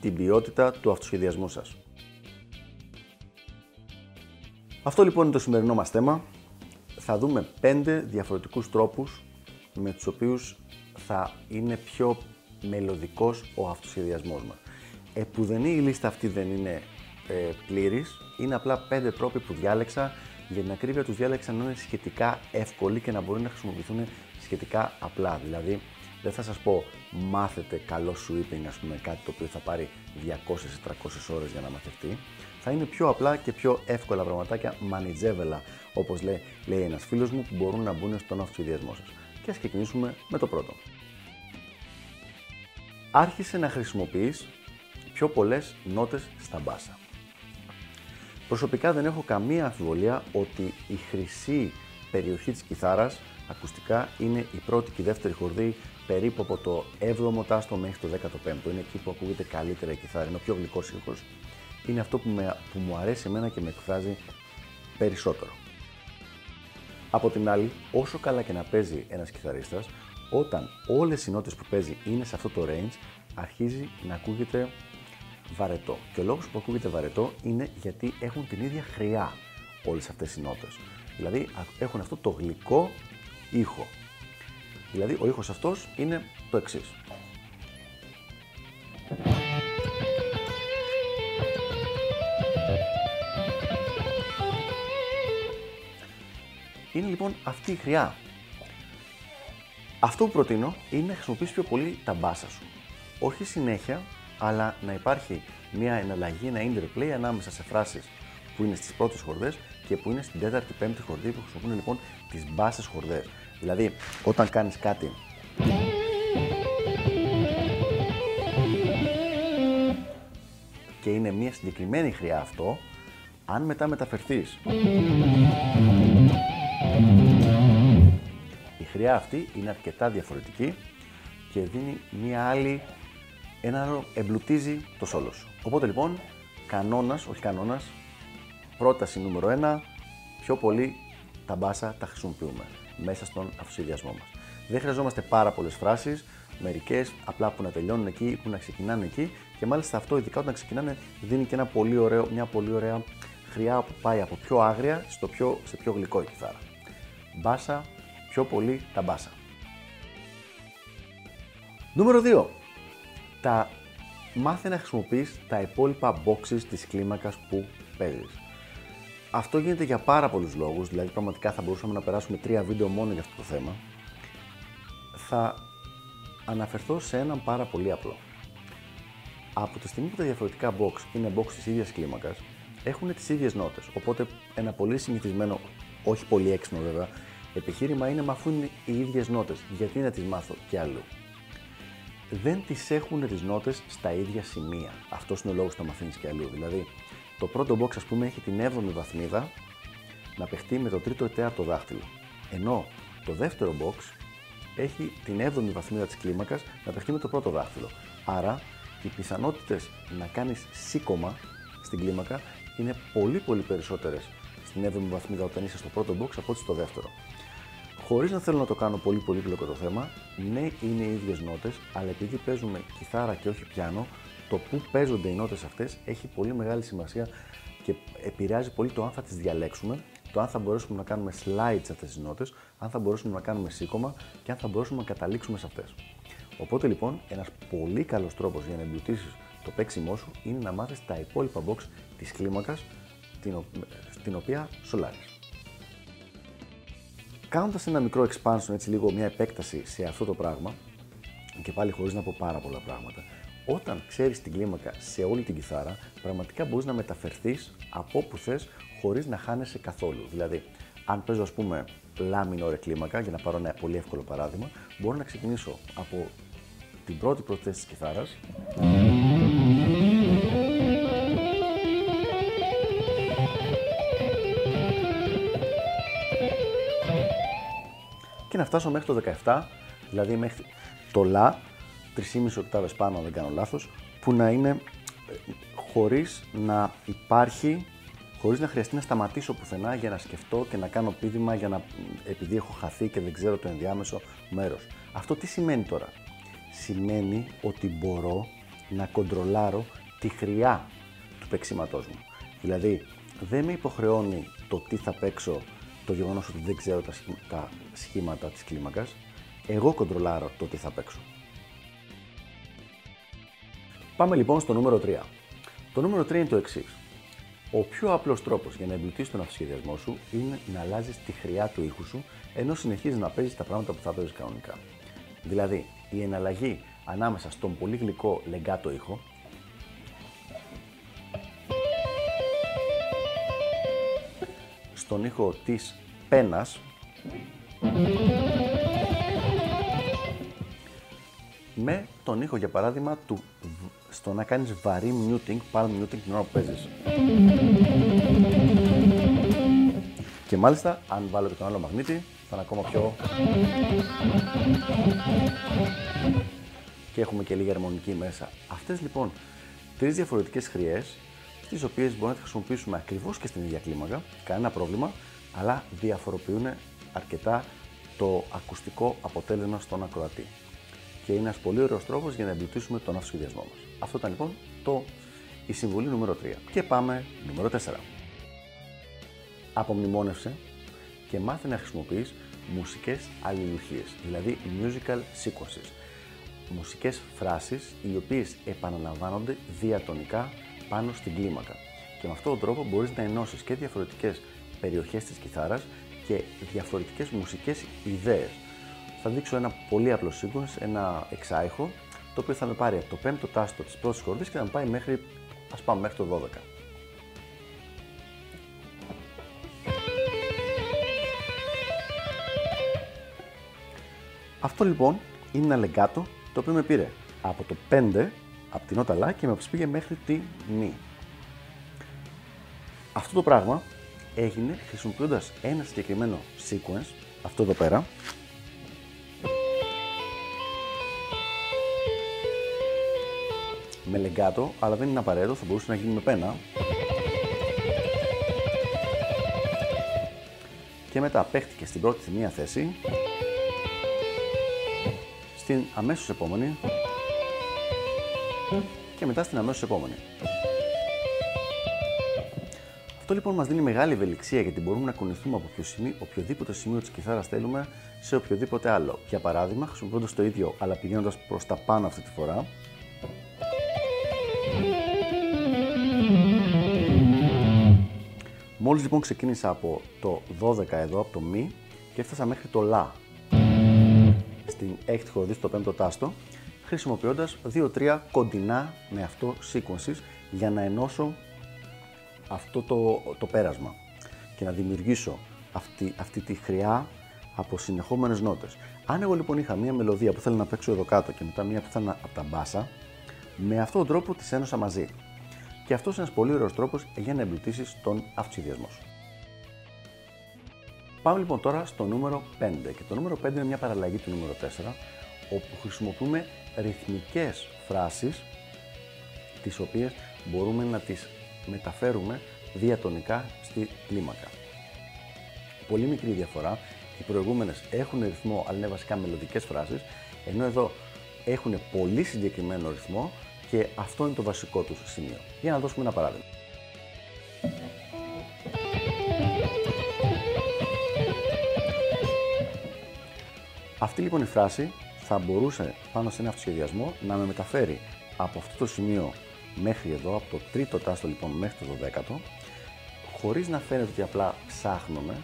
την ποιότητα του αυτοσχεδιασμού σας. Αυτό λοιπόν είναι το σημερινό μας θέμα. Θα δούμε 5 διαφορετικούς τρόπους με τους οποίους θα είναι πιο μελωδικός ο αυτοσχεδιασμός μας. Επουδενή η λίστα αυτή δεν είναι ε, πλήρης, είναι απλά 5 τρόποι που διάλεξα για την ακρίβεια τους διάλεξα να είναι σχετικά εύκολοι και να μπορούν να χρησιμοποιηθούν σχετικά απλά. Δηλαδή, δεν θα σας πω μάθετε καλό sweeping, ας πούμε, κάτι το οποίο θα πάρει 200-300 ώρες για να μαθευτεί. Θα είναι πιο απλά και πιο εύκολα πραγματάκια, μανιτζέβελα, όπως λέει, λέει ένας φίλος μου, που μπορούν να μπουν στον αυτοσχεδιασμό σας. Και ας ξεκινήσουμε με το πρώτο. Άρχισε να χρησιμοποιείς πιο πολλές νότες στα μπάσα. Προσωπικά δεν έχω καμία αμφιβολία ότι η χρυσή περιοχή της κιθάρας ακουστικά είναι η πρώτη και η δεύτερη χορδή περίπου από το 7ο τάστο μέχρι το 15ο. Είναι εκεί που ακούγεται καλύτερα η κιθάρα, είναι ο πιο γλυκός ήχος. Είναι αυτό που, με, που μου αρέσει εμένα και με εκφράζει περισσότερο. Από την άλλη, όσο καλά και να παίζει ένας κιθαρίστας, όταν όλες οι νότες που παίζει είναι σε αυτό το range, αρχίζει να ακούγεται βαρετό. Και ο λόγος που ακούγεται βαρετό είναι γιατί έχουν την ίδια χρειά όλες αυτές οι νότες. Δηλαδή έχουν αυτό το γλυκό ήχο. Δηλαδή ο ήχος αυτός είναι το εξής. Είναι λοιπόν αυτή η χρειά. Αυτό που προτείνω είναι να χρησιμοποιήσεις πιο πολύ τα μπάσα σου. Όχι συνέχεια, αλλά να υπάρχει μια εναλλαγή, ένα interplay ανάμεσα σε φράσεις που είναι στις πρώτες χορδές και που είναι στην τέταρτη, πέμπτη χορδή που χρησιμοποιούν λοιπόν τις μπάσες χορδές. Δηλαδή, όταν κάνεις κάτι. Και είναι μια συγκεκριμένη χρειά αυτό, αν μετά μεταφερθείς. Η χρειά αυτή είναι αρκετά διαφορετική και δίνει μια άλλη ένα άλλο εμπλουτίζει το σόλο σου. Οπότε λοιπόν, κανόνας, όχι κανόνας, πρόταση νούμερο 1, πιο πολύ τα μπάσα τα χρησιμοποιούμε μέσα στον αυτοσχεδιασμό μας. Δεν χρειαζόμαστε πάρα πολλές φράσεις, μερικές απλά που να τελειώνουν εκεί, που να ξεκινάνε εκεί και μάλιστα αυτό, ειδικά όταν ξεκινάνε, δίνει και ένα πολύ ωραίο, μια πολύ ωραία χρειά που πάει από πιο άγρια στο πιο, σε πιο γλυκό η κιθάρα. Μπάσα, πιο πολύ τα μπάσα. Νούμερο 2 τα μάθε να χρησιμοποιείς τα υπόλοιπα boxes της κλίμακας που παίζεις. Αυτό γίνεται για πάρα πολλούς λόγους, δηλαδή πραγματικά θα μπορούσαμε να περάσουμε τρία βίντεο μόνο για αυτό το θέμα. Θα αναφερθώ σε έναν πάρα πολύ απλό. Από τη στιγμή που τα διαφορετικά box είναι box της ίδιας κλίμακας, έχουν τις ίδιες νότες, οπότε ένα πολύ συνηθισμένο, όχι πολύ έξυπνο βέβαια, επιχείρημα είναι μα αφού είναι οι ίδιες νότες, γιατί να τις μάθω κι αλλού δεν τις έχουν τις νότες στα ίδια σημεία. Αυτός είναι ο λόγος που τα μαθαίνεις και αλλού. Δηλαδή, το πρώτο box, ας πούμε, έχει την 7η βαθμίδα να παιχτεί με το τρίτο ή τέταρτο δάχτυλο. Ενώ το δεύτερο box έχει την 7η βαθμίδα της κλίμακας να παιχτεί με το πρώτο δάχτυλο. Άρα, οι πιθανότητες να κάνεις σήκωμα στην κλίμακα είναι πολύ πολύ περισσότερες στην 7η βαθμίδα όταν είσαι στο πρώτο box από ότι στο δεύτερο. Χωρίς να θέλω να το κάνω πολύ πολύπλοκο το θέμα, ναι, είναι οι ίδιες νότες, αλλά επειδή παίζουμε κιθάρα και όχι πιάνο, το που παίζονται οι νότες αυτές έχει πολύ μεγάλη σημασία και επηρεάζει πολύ το αν θα τις διαλέξουμε, το αν θα μπορέσουμε να κάνουμε slides σε αυτές τις νότες, αν θα μπορέσουμε να κάνουμε σήκωμα και αν θα μπορέσουμε να καταλήξουμε σε αυτές. Οπότε λοιπόν, ένας πολύ καλός τρόπος για να εμπλουτίσεις το παίξιμό σου είναι να μάθεις τα υπόλοιπα box της κλίμακας την οποία σολάρεις. Κάνοντας ένα μικρό expansion, έτσι λίγο μια επέκταση σε αυτό το πράγμα, και πάλι χωρίς να πω πάρα πολλά πράγματα, όταν ξέρεις την κλίμακα σε όλη την κιθάρα, πραγματικά μπορείς να μεταφερθείς από όπου θες χωρίς να χάνεσαι καθόλου. Δηλαδή, αν παίζω, ας πούμε, λάμινο ώρα κλίμακα, για να πάρω ένα πολύ εύκολο παράδειγμα, μπορώ να ξεκινήσω από την πρώτη προσθέση της κιθάρας. και να φτάσω μέχρι το 17, δηλαδή μέχρι το λα 3,5 οκτάβες πάνω αν δεν κάνω λάθος, που να είναι ε, χωρίς να υπάρχει, χωρίς να χρειαστεί να σταματήσω πουθενά για να σκεφτώ και να κάνω πείδημα για να, επειδή έχω χαθεί και δεν ξέρω το ενδιάμεσο μέρος. Αυτό τι σημαίνει τώρα; Σημαίνει ότι μπορώ να κοντρολάρω τη χρειά του παίξηματός μου. Δηλαδή, δεν με υποχρεώνει το τι θα παίξω το γεγονός ότι δεν ξέρω τα, τα σχήματα της κλίμακας. Εγώ κοντρολάρω το τι θα παίξω. Πάμε λοιπόν στο νούμερο 3. Το νούμερο 3 είναι το εξής. Ο πιο απλός τρόπος για να εμπλουτίσεις τον αυτοσχεδιασμό σου είναι να αλλάζεις τη χρειά του ήχου σου ενώ συνεχίζεις να παίζεις τα πράγματα που θα παίζεις κανονικά. Δηλαδή, η εναλλαγή ανάμεσα στον πολύ γλυκό λεγκάτο ήχο στον ήχο της πένας με τον ήχο για παράδειγμα του στο να κάνεις βαρύ muting, palm muting την ώρα που παίζεις. Και μάλιστα, αν βάλω και τον άλλο μαγνήτη, θα είναι ακόμα πιο... και έχουμε και λίγη αρμονική μέσα. Αυτές λοιπόν τρεις διαφορετικές χρειές, τις οποίες μπορούμε να τις χρησιμοποιήσουμε ακριβώς και στην ίδια κλίμακα, κανένα πρόβλημα, αλλά διαφοροποιούν αρκετά το ακουστικό αποτέλεσμα στον ακροατή. Και είναι ένας πολύ ωραίος τρόπος για να εμπλουτίσουμε τον αυτοσχεδιασμό μας. Αυτό ήταν λοιπόν το, η συμβουλή νούμερο 3. Και πάμε νούμερο 4. Απομνημόνευσε και μάθε να χρησιμοποιείς μουσικές αλληλουχίες, δηλαδή musical sequences. Μουσικές φράσεις οι οποίες επαναλαμβάνονται διατονικά πάνω στην κλίμακα. Και με αυτόν τον τρόπο μπορείς να ενώσεις και διαφορετικές περιοχές της κιθάρας και διαφορετικές μουσικές ιδέες. Θα δείξω ένα πολύ απλό sequence, ένα εξάϊχο, το οποίο θα με πάρει από το πέμπτο τάστο της πρώτης κορδής και θα με πάει μέχρι, ας πάμε μέχρι το 12. Αυτό λοιπόν είναι ένα λεγκάτο το οποίο με πήρε από το 5, από την νότα λα και με πήγε μέχρι τη μη. Αυτό το πράγμα έγινε χρησιμοποιώντας ένα συγκεκριμένο sequence, αυτό εδώ πέρα, με λεγκάτο, αλλά δεν είναι απαραίτητο, θα μπορούσε να γίνει με πένα. Και μετά παίχτηκε στην πρώτη στη μία θέση, στην αμέσως επόμενη και μετά στην αμέσως επόμενη. Αυτό λοιπόν μας δίνει μεγάλη ευελιξία γιατί μπορούμε να κουνηθούμε από οποιοδήποτε σημείο της κιθάρας θέλουμε σε οποιοδήποτε άλλο. Για παράδειγμα, χρησιμοποιώντας το ίδιο αλλά πηγαίνοντας προς τα πάνω αυτή τη φορά, Μόλις λοιπόν ξεκίνησα από το 12 εδώ, από το μη και έφτασα μέχρι το λα στην έκτη χορδή στο πέμπτο τάστο χρησιμοποιώντας 2-3 κοντινά με αυτό sequences για να ενώσω αυτό το, το πέρασμα και να δημιουργήσω αυτή, αυτή τη χρειά από συνεχόμενες νότες. Αν εγώ λοιπόν είχα μία μελωδία που θέλω να παίξω εδώ κάτω και μετά μία που θα από τα μπάσα, με αυτόν τον τρόπο τις ένωσα μαζί. Και αυτός είναι ένας πολύ ωραίος τρόπος για να εμπλουτίσεις τον αυτοσχεδιασμό σου. Πάμε λοιπόν τώρα στο νούμερο 5. Και το νούμερο 5 είναι μια παραλλαγή του νούμερο 4, όπου χρησιμοποιούμε ρυθμικές φράσεις, τις οποίες μπορούμε να τις μεταφέρουμε διατονικά στη κλίμακα. Πολύ μικρή διαφορά. Οι προηγούμενες έχουν ρυθμό, αλλά είναι βασικά μελλοντικές φράσεις, ενώ εδώ έχουν πολύ συγκεκριμένο ρυθμό και αυτό είναι το βασικό του σημείο. Για να δώσουμε ένα παράδειγμα. Αυτή λοιπόν η φράση θα μπορούσε πάνω σε ένα αυτοσχεδιασμό να με μεταφέρει από αυτό το σημείο μέχρι εδώ, από το τρίτο τάστο λοιπόν μέχρι το δέκατο, χωρίς να φαίνεται ότι απλά ψάχνουμε,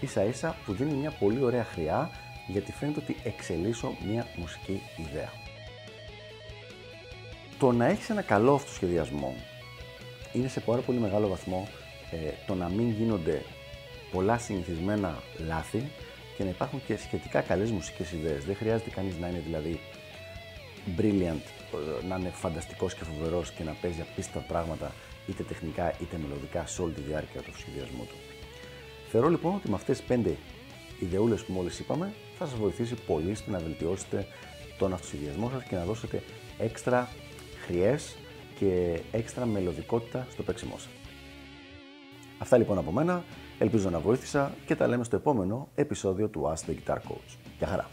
ίσα ίσα που δίνει μια πολύ ωραία χρειά γιατί φαίνεται ότι εξελίσσω μια μουσική ιδέα το να έχεις ένα καλό αυτοσχεδιασμό είναι σε πάρα πολύ μεγάλο βαθμό ε, το να μην γίνονται πολλά συνηθισμένα λάθη και να υπάρχουν και σχετικά καλές μουσικές ιδέες. Δεν χρειάζεται κανείς να είναι δηλαδή brilliant, ε, να είναι φανταστικός και φοβερός και να παίζει απίστευτα πράγματα είτε τεχνικά είτε μελωδικά σε όλη τη διάρκεια του σχεδιασμού του. Θεωρώ λοιπόν ότι με αυτές τις πέντε ιδεούλες που μόλις είπαμε θα σας βοηθήσει πολύ στο να βελτιώσετε τον αυτοσχεδιασμό σας και να δώσετε έξτρα χρειές και έξτρα μελωδικότητα στο παίξιμό σας. Αυτά λοιπόν από μένα. Ελπίζω να βοήθησα και τα λέμε στο επόμενο επεισόδιο του Ask the Guitar Coach. Γεια χαρά!